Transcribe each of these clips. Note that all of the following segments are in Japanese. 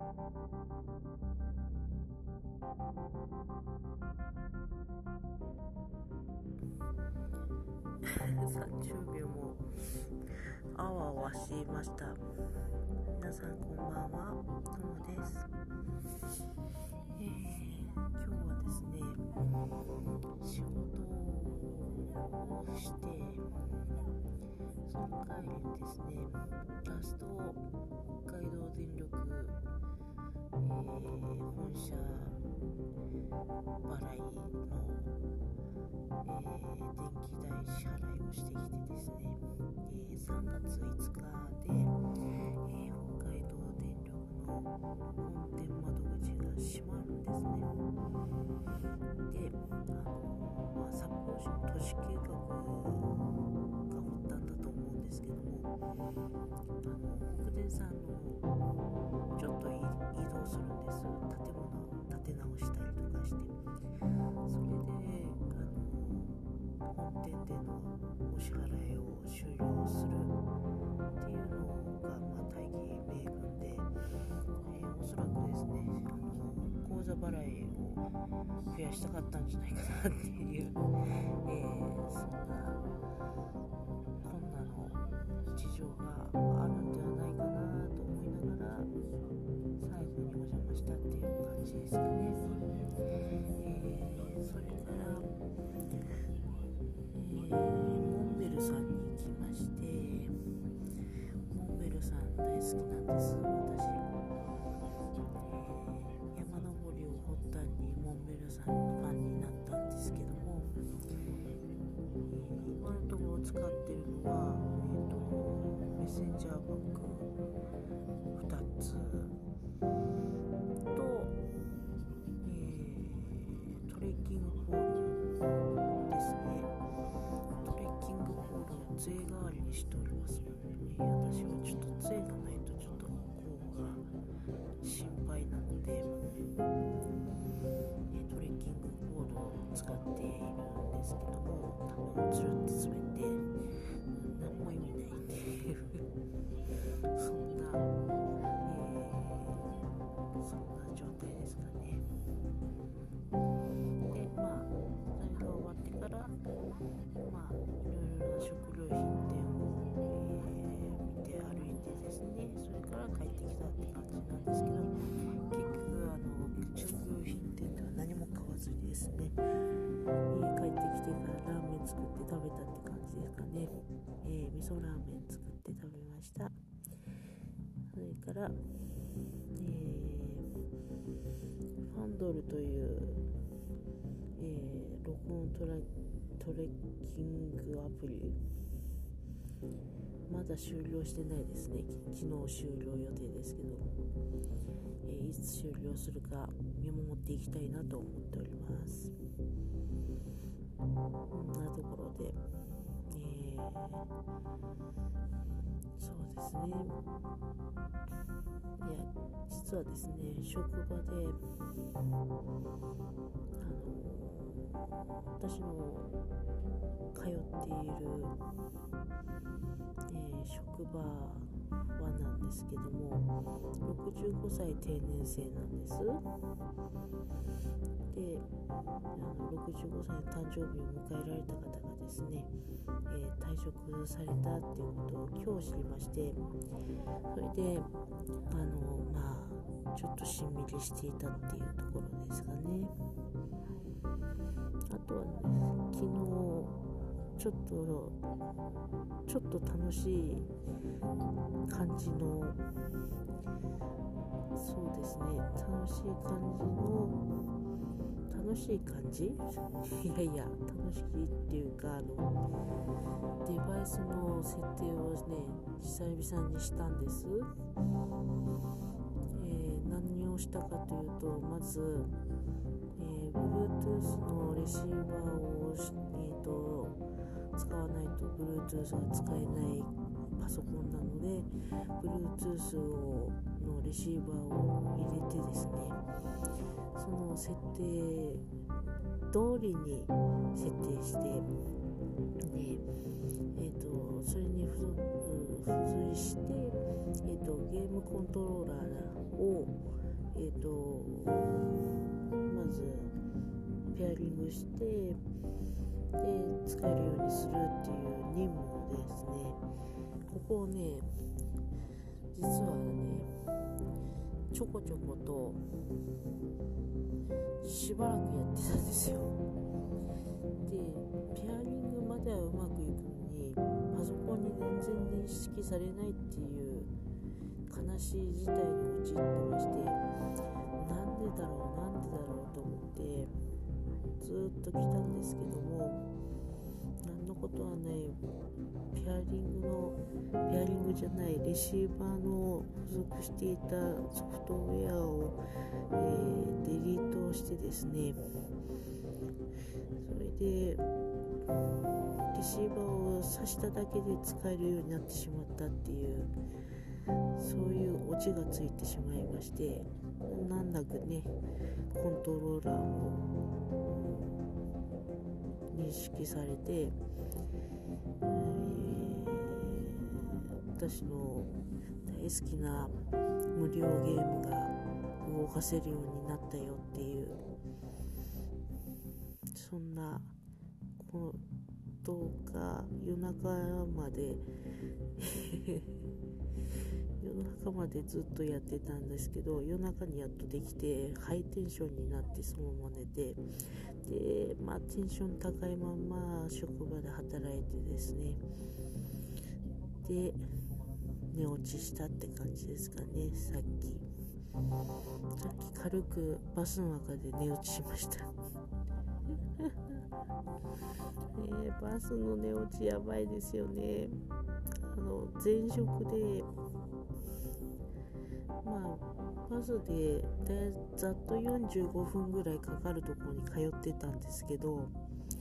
30秒もあわあわしました。皆さんこんばんは。ともです、えー、今日はですね仕事をしてその帰りですねラスト北海道電力、ー、本社払いのえー、電気代支払いをしてきてですね、えー、3月5日で、えー、北海道電力の本店窓口が閉まるんですね。であの、まあ、札幌市の都市計画の北電さんのちょっと移動するんです建物を建て直したりとかしてそれであの本店でのお支払いを終了するっていうのが、まあ、大義名分で、えー、おそらくですねあの口座払いを増やしたかったんじゃないかなっていう、えー、そんな杖代わりにしておりますので、ね、私はちょっと杖がないとちょっと向こうが心配なので、えトレッキングボードを使っているんですけども多分つるって滑って何も意味ないっていう。そんな、作って食べたって感じですかね、えー、味噌ラーメン作って食べました。それから、えー、ファンドルというえー、録音トラトレッキングアプリ。まだ終了してないですね。昨日終了予定ですけど、えー、いつ終了するか見守っていきたいなと思っております。こんなところで、えー、そうですね。いや実はですね職場であの私の通っている、えー、職場はなんですけども65歳定年制なんです。であの65歳の誕生日を迎えられた方がですね、えー、退職されたっていうことを今日知りましてそれであのまあちょっとしんみりしていたっていうところですかね。あとはね昨日ちょっとちょっと楽しい感じのそうですね楽しい感じの楽しい感じ？いやいや楽しいっていうかあのデバイスの設定をね久々にしたんです、えー、何をしたかというとまずえー、Bluetooth のレシーバーを、えーと、使わないと Bluetooth が使えないパソコンなので Bluetooth をのレシーバーを入れてですね設定通りに設定してで、えーと、それに付随して、えーと、ゲームコントローラーを、えーとまず得してで使えるようにするっていう任務ですね。ここをね実はねちょこちょことしばらくやってたんですよ。でペアリングまではうまくいくのにパソコンに全然認識されないっていう悲しい事態に陥ってましてなんでだろうなんでだろうと思ってずっと来たんですけどことはないペアリングのペアリングじゃないレシーバーの付属していたソフトウェアを、えー、デリートしてですね。それでレシーバーを挿しただけで使えるようになってしまったっていうそういうオチがついてしまいまして難なんだかねコントローラーも認識されて、私の大好きな無料ゲームが動かせるようになったよっていうそんなことが夜中まで 夜中までずっとやってたんですけど夜中にやっとできてハイテンションになってそのまま寝てでまあテンション高いまま職場で働いてですね。で寝落ちしたって感じですかねさっき。さっき軽くバスの中で寝落ちしました。え、バスの寝落ちやばいですよね。あの前職でまあバスででざっと45分ぐらいかかるところに通ってたんですけど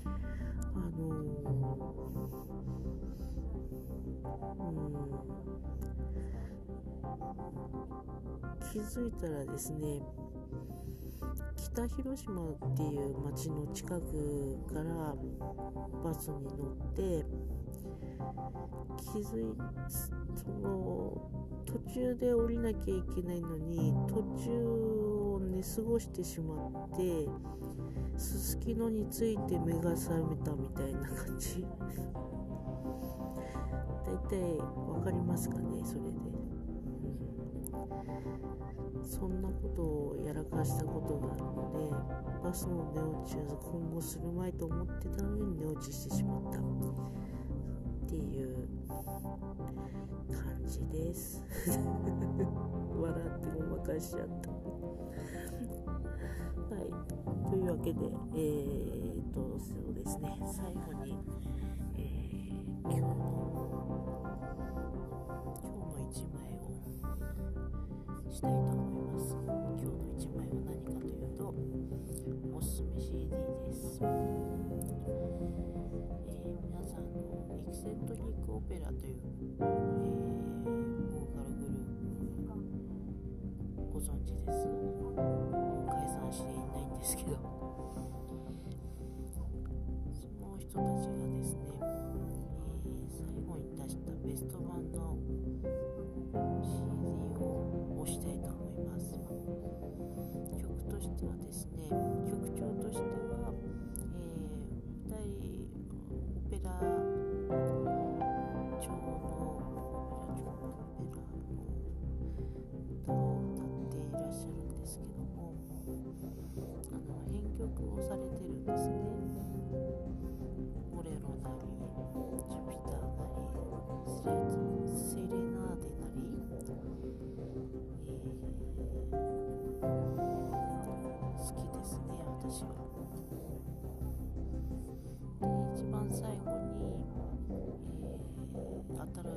あのー、うん。気づいたらですね北広島っていう町の近くからバスに乗って気づいその途中で降りなきゃいけないのに途中を寝過ごしてしまってすすきのについて目が覚めたみたいな感じ。大体分かりますかねそれで、うん、そんなことをやらかしたことがあるのでバスの寝落ちは今後するまいと思ってたのに寝落ちしてしまった。っていう感じです。笑ってごまかしちゃった。はい。というわけでえー、っとそうですね。最後に、えー、したいと思います。今日の一枚は何かというとおすすめ CD です。え、皆さんのエキセントリックオペラという、えー、ボーカルグループご存知です。解散していないんですけど。その人たちがですね、えー、最後に出したベスト版の曲としてはですね曲調としては、えー、2人オペラ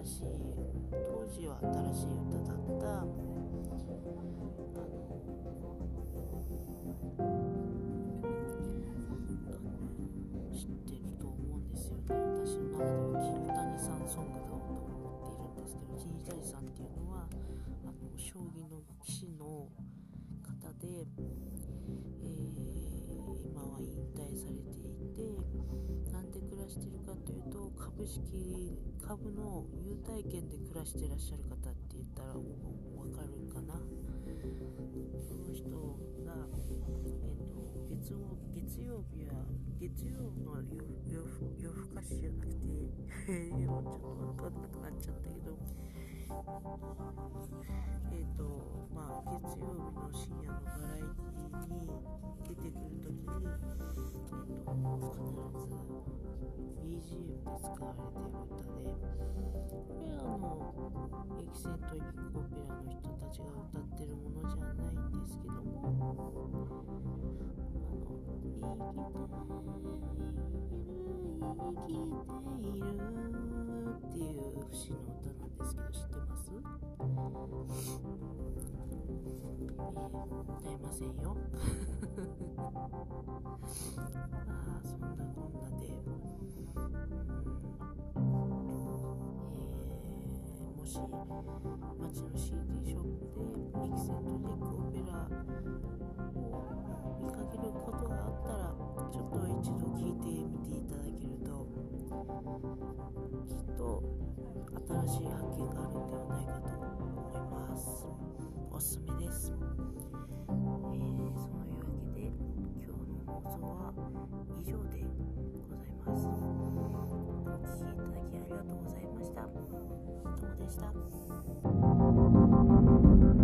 るし当時は新しい歌だったあの知ってると思うんですよね私の中では桐谷さんソングだと思っているんですけど桐谷さんっていうのはあの将棋の棋士の方で、えー、今は引退されていて。してるかというと株式株の優待券で暮らしてらっしゃる方って言ったら分かるかな？月曜の夜夜更かしじゃなくてちょっと分かんなくなっちゃったけどえっ、ー、とまあ月曜日の深夜のバラエティに出てくる時にえっ、ー、と必ず BGM で使われている歌で。これのエキセントリックオペラの人たちが歌ってるものじゃないんですけども生きている生きているっていう節の歌なんですけど知ってますえー、歌いませんよああそんなこんなで、し街の CD ショップでエキセントリックオペラを見かけることがあったらちょっと一度聞いてみていただけるときっと新しい発見があるんではないかと思います。おすすめです、えー、そういうわけで放送は以上でございます。お聴きいただきありがとうございました。どうもでした。